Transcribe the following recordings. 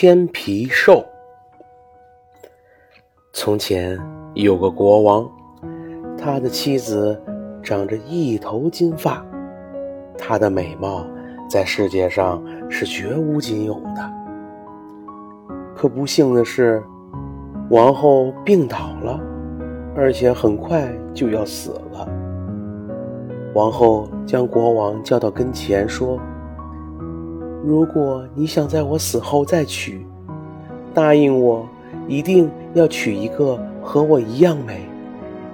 千皮兽。从前有个国王，他的妻子长着一头金发，她的美貌在世界上是绝无仅有的。可不幸的是，王后病倒了，而且很快就要死了。王后将国王叫到跟前，说：“如果你想在我死后再娶，答应我，一定要娶一个和我一样美、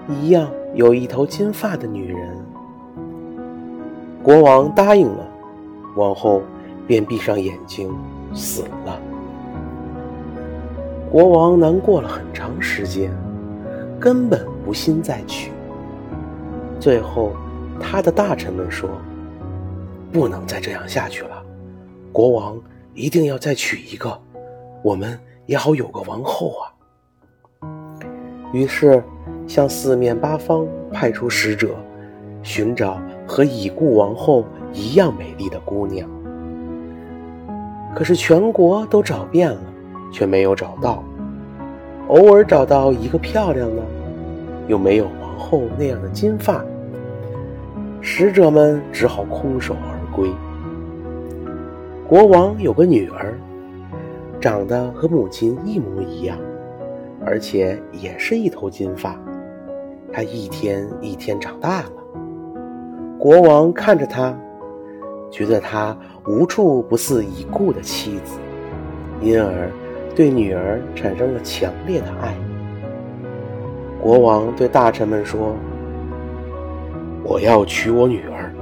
一样有一头金发的女人。”国王答应了，王后便闭上眼睛死了。国王难过了很长时间，根本不心再娶。最后，他的大臣们说：“不能再这样下去了，国王一定要再娶一个，我们也好有个王后啊。”于是，向四面八方派出使者，寻找和已故王后一样美丽的姑娘。可是，全国都找遍了。却没有找到，偶尔找到一个漂亮的，又没有王后那样的金发，使者们只好空手而归。国王有个女儿，长得和母亲一模一样，而且也是一头金发。她一天一天长大了，国王看着她，觉得她无处不似已故的妻子，因而。对女儿产生了强烈的爱。国王对大臣们说：“我要娶我女儿，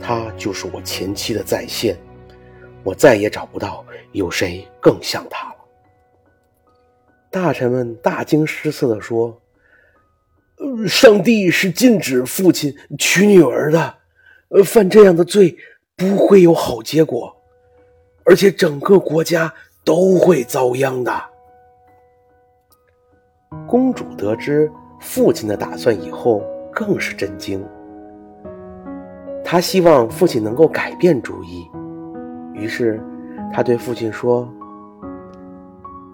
她就是我前妻的再现，我再也找不到有谁更像她了。”大臣们大惊失色地说：“上帝是禁止父亲娶女儿的，呃，犯这样的罪不会有好结果，而且整个国家。”都会遭殃的。公主得知父亲的打算以后，更是震惊。她希望父亲能够改变主意，于是他对父亲说：“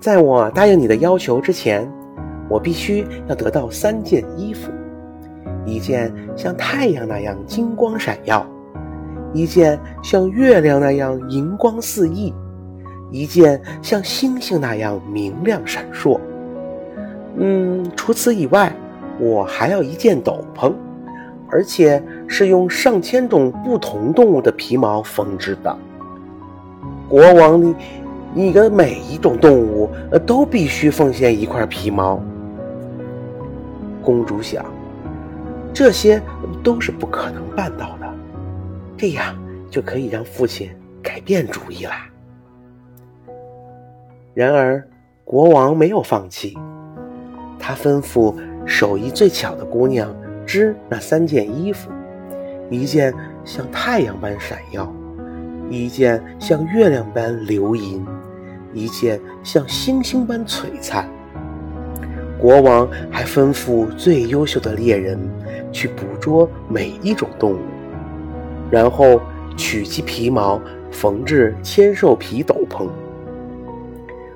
在我答应你的要求之前，我必须要得到三件衣服：一件像太阳那样金光闪耀，一件像月亮那样银光四溢。”一件像星星那样明亮闪烁。嗯，除此以外，我还要一件斗篷，而且是用上千种不同动物的皮毛缝制的。国王，你你的每一种动物都必须奉献一块皮毛。公主想，这些都是不可能办到的，这样就可以让父亲改变主意啦。然而，国王没有放弃。他吩咐手艺最巧的姑娘织那三件衣服：一件像太阳般闪耀，一件像月亮般流银，一件像星星般璀璨。国王还吩咐最优秀的猎人去捕捉每一种动物，然后取其皮毛缝制千兽皮斗篷。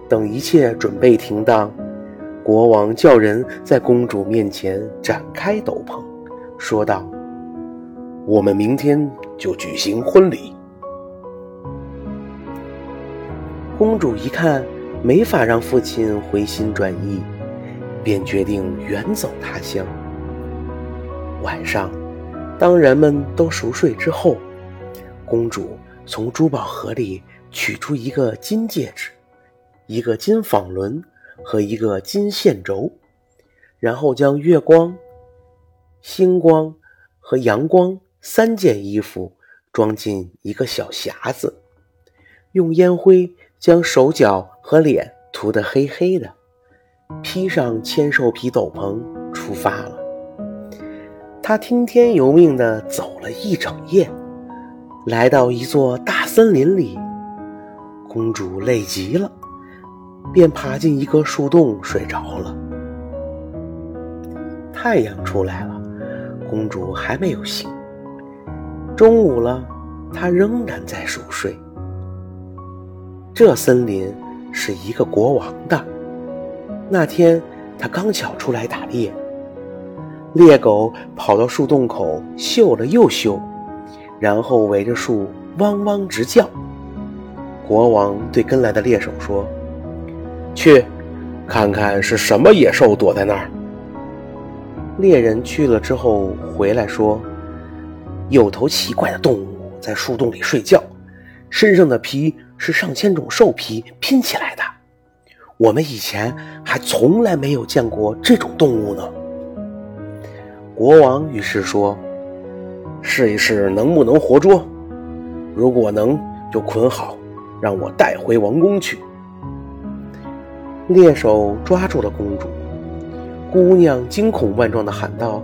等一切准备停当，国王叫人在公主面前展开斗篷，说道：“我们明天就举行婚礼。”公主一看没法让父亲回心转意，便决定远走他乡。晚上，当人们都熟睡之后，公主从珠宝盒里取出一个金戒指。一个金纺轮和一个金线轴，然后将月光、星光和阳光三件衣服装进一个小匣子，用烟灰将手脚和脸涂得黑黑的，披上千兽皮斗篷，出发了。他听天由命地走了一整夜，来到一座大森林里，公主累极了。便爬进一个树洞睡着了。太阳出来了，公主还没有醒。中午了，她仍然在熟睡。这森林是一个国王的。那天他刚巧出来打猎，猎狗跑到树洞口嗅了又嗅，然后围着树汪汪直叫。国王对跟来的猎手说：“去，看看是什么野兽躲在那儿。”猎人去了之后回来说：“有头奇怪的动物在树洞里睡觉，身上的皮是上千种兽皮拼起来的。我们以前还从来没有见过这种动物呢。”国王于是说：“试一试能不能活捉，如果能，就捆好。”让我带回王宫去。猎手抓住了公主，姑娘惊恐万状地喊道：“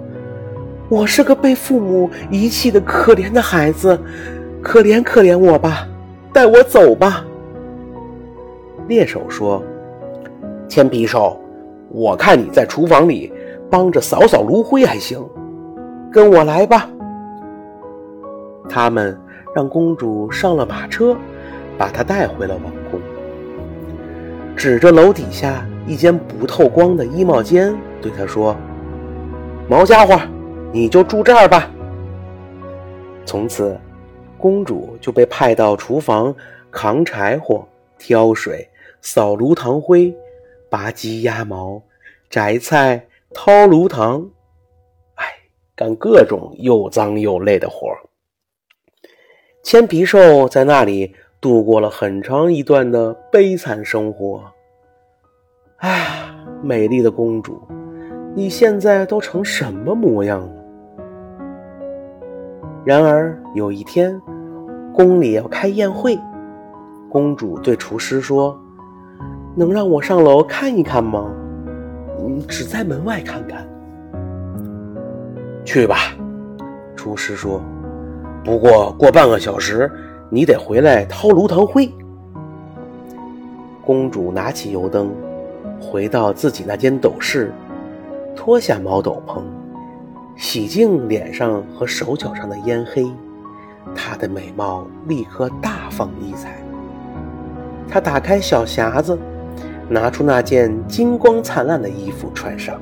我是个被父母遗弃的可怜的孩子，可怜可怜我吧，带我走吧。”猎手说：“千皮兽，我看你在厨房里帮着扫扫炉灰还行，跟我来吧。”他们让公主上了马车。把她带回了王宫，指着楼底下一间不透光的衣帽间，对他说：“毛家伙，你就住这儿吧。”从此，公主就被派到厨房扛柴火、挑水、扫炉膛灰、拔鸡鸭毛、摘菜、掏炉膛，哎，干各种又脏又累的活儿。千皮兽在那里。度过了很长一段的悲惨生活。哎，美丽的公主，你现在都成什么模样了？然而有一天，宫里要开宴会，公主对厨师说：“能让我上楼看一看吗？嗯，只在门外看看。”去吧，厨师说。不过过半个小时。你得回来掏炉膛灰。公主拿起油灯，回到自己那间斗室，脱下毛斗篷，洗净脸上和手脚上的烟黑，她的美貌立刻大放异彩。她打开小匣子，拿出那件金光灿烂的衣服穿上，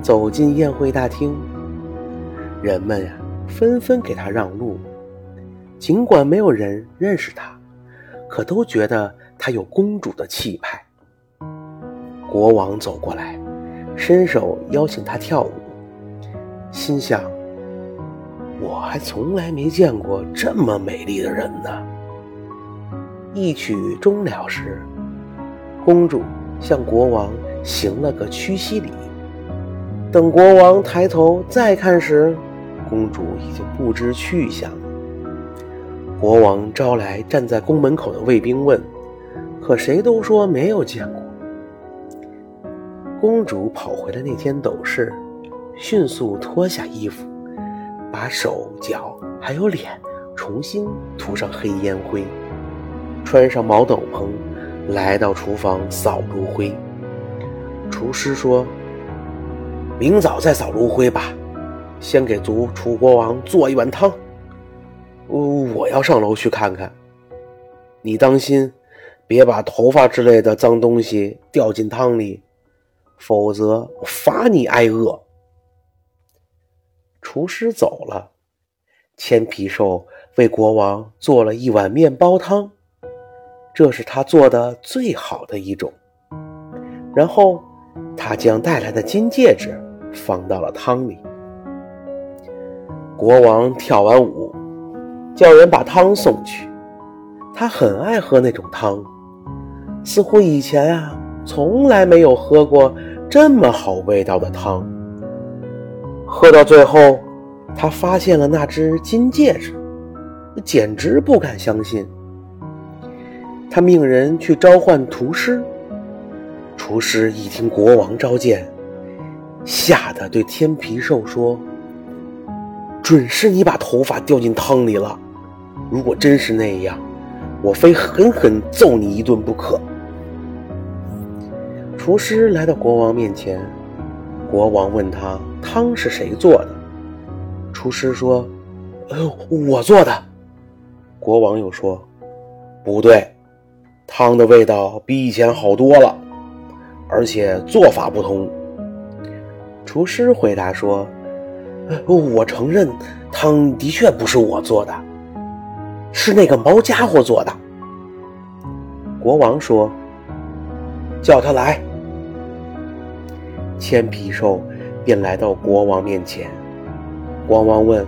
走进宴会大厅。人们呀，纷纷给她让路。尽管没有人认识她，可都觉得她有公主的气派。国王走过来，伸手邀请她跳舞，心想：我还从来没见过这么美丽的人呢。一曲终了时，公主向国王行了个屈膝礼。等国王抬头再看时，公主已经不知去向。国王招来站在宫门口的卫兵问：“可谁都说没有见过。”公主跑回了那间斗室，迅速脱下衣服，把手脚还有脸重新涂上黑烟灰，穿上毛斗篷，来到厨房扫炉灰。厨师说：“明早再扫炉灰吧，先给族楚国王做一碗汤。”我要上楼去看看。你当心，别把头发之类的脏东西掉进汤里，否则罚你挨饿。厨师走了，千皮兽为国王做了一碗面包汤，这是他做的最好的一种。然后，他将带来的金戒指放到了汤里。国王跳完舞。叫人把汤送去，他很爱喝那种汤，似乎以前啊从来没有喝过这么好味道的汤。喝到最后，他发现了那只金戒指，简直不敢相信。他命人去召唤厨师，厨师一听国王召见，吓得对天皮兽说：“准是你把头发掉进汤里了。”如果真是那样，我非狠狠揍你一顿不可。厨师来到国王面前，国王问他汤是谁做的。厨师说：“呃，我做的。”国王又说：“不对，汤的味道比以前好多了，而且做法不同。厨师回答说：“我承认，汤的确不是我做的，是那个毛家伙做的。”国王说：“叫他来。”千皮兽便来到国王面前。国王问：“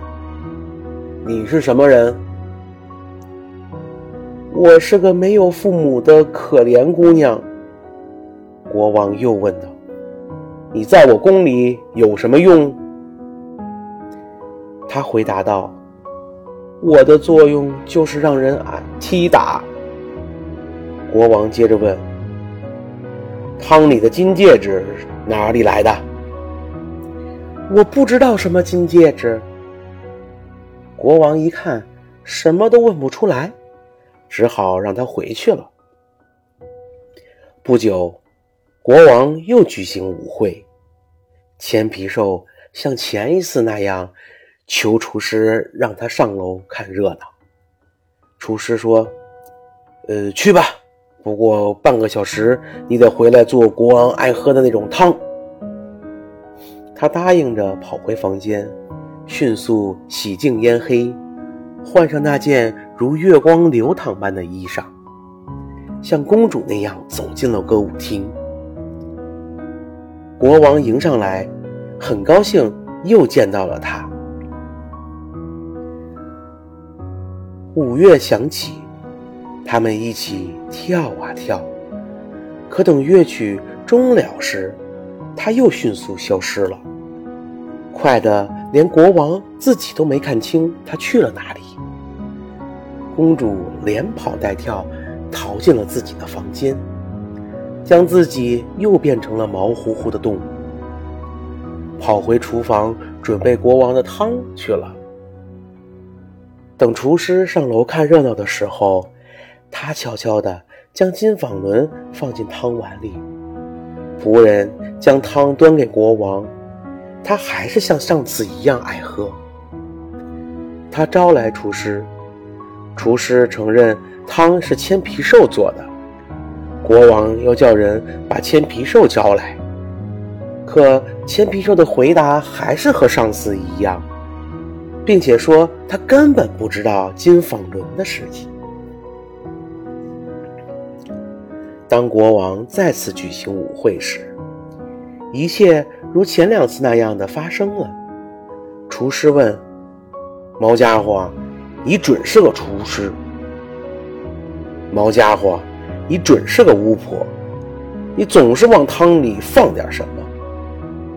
你是什么人？”“我是个没有父母的可怜姑娘。”国王又问道。你在我宫里有什么用？他回答道：“我的作用就是让人挨踢打。”国王接着问：“汤里的金戒指哪里来的？”我不知道什么金戒指。国王一看，什么都问不出来，只好让他回去了。不久。国王又举行舞会，千皮兽像前一次那样求厨师让他上楼看热闹。厨师说：“呃，去吧，不过半个小时你得回来做国王爱喝的那种汤。”他答应着，跑回房间，迅速洗净烟黑，换上那件如月光流淌般的衣裳，像公主那样走进了歌舞厅。国王迎上来，很高兴又见到了他。五月响起，他们一起跳啊跳。可等乐曲终了时，他又迅速消失了，快的连国王自己都没看清他去了哪里。公主连跑带跳，逃进了自己的房间。将自己又变成了毛乎乎的动物，跑回厨房准备国王的汤去了。等厨师上楼看热闹的时候，他悄悄地将金纺轮放进汤碗里。仆人将汤端给国王，他还是像上次一样爱喝。他招来厨师，厨师承认汤是千皮兽做的。国王又叫人把千皮兽叫来，可千皮兽的回答还是和上次一样，并且说他根本不知道金纺轮的事情。当国王再次举行舞会时，一切如前两次那样的发生了。厨师问：“毛家伙，你准是个厨师？”毛家伙。你准是个巫婆，你总是往汤里放点什么，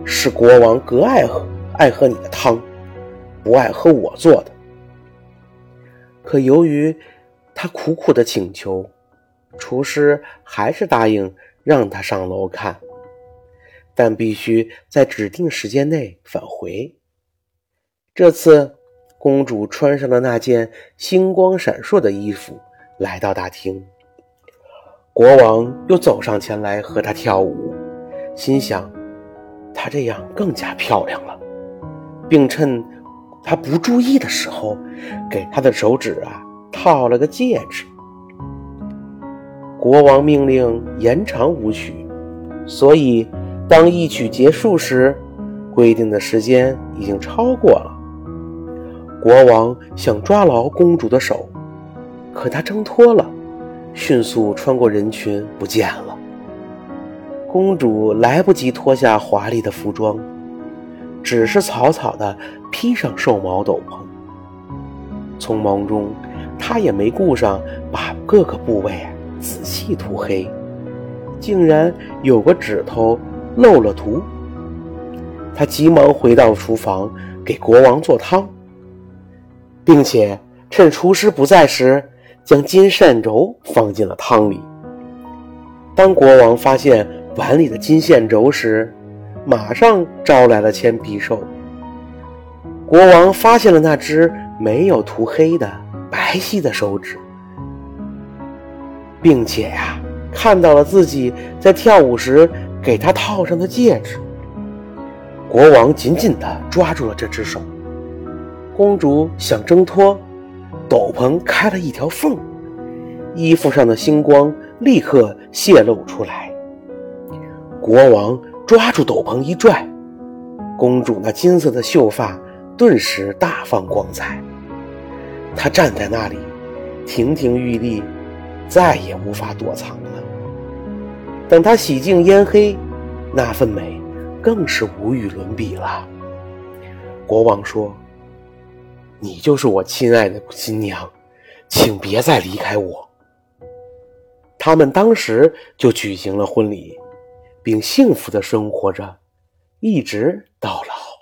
是国王格爱喝，爱喝你的汤，不爱喝我做的。可由于他苦苦的请求，厨师还是答应让他上楼看，但必须在指定时间内返回。这次，公主穿上了那件星光闪烁的衣服，来到大厅。国王又走上前来和她跳舞，心想，她这样更加漂亮了，并趁她不注意的时候，给她的手指啊套了个戒指。国王命令延长舞曲，所以当一曲结束时，规定的时间已经超过了。国王想抓牢公主的手，可她挣脱了。迅速穿过人群，不见了。公主来不及脱下华丽的服装，只是草草地披上兽毛斗篷。匆忙中，她也没顾上把各个部位仔细涂黑，竟然有个指头漏了涂。他急忙回到厨房给国王做汤，并且趁厨师不在时。将金线轴放进了汤里。当国王发现碗里的金线轴时，马上招来了铅皮兽。国王发现了那只没有涂黑的白皙的手指，并且呀，看到了自己在跳舞时给他套上的戒指。国王紧紧地抓住了这只手，公主想挣脱。斗篷开了一条缝，衣服上的星光立刻泄露出来。国王抓住斗篷一拽，公主那金色的秀发顿时大放光彩。她站在那里，亭亭玉立，再也无法躲藏了。等她洗净烟黑，那份美更是无与伦比了。国王说：“你就是我亲爱的新娘，请别再离开我。”他们当时就举行了婚礼，并幸福的生活着，一直到老。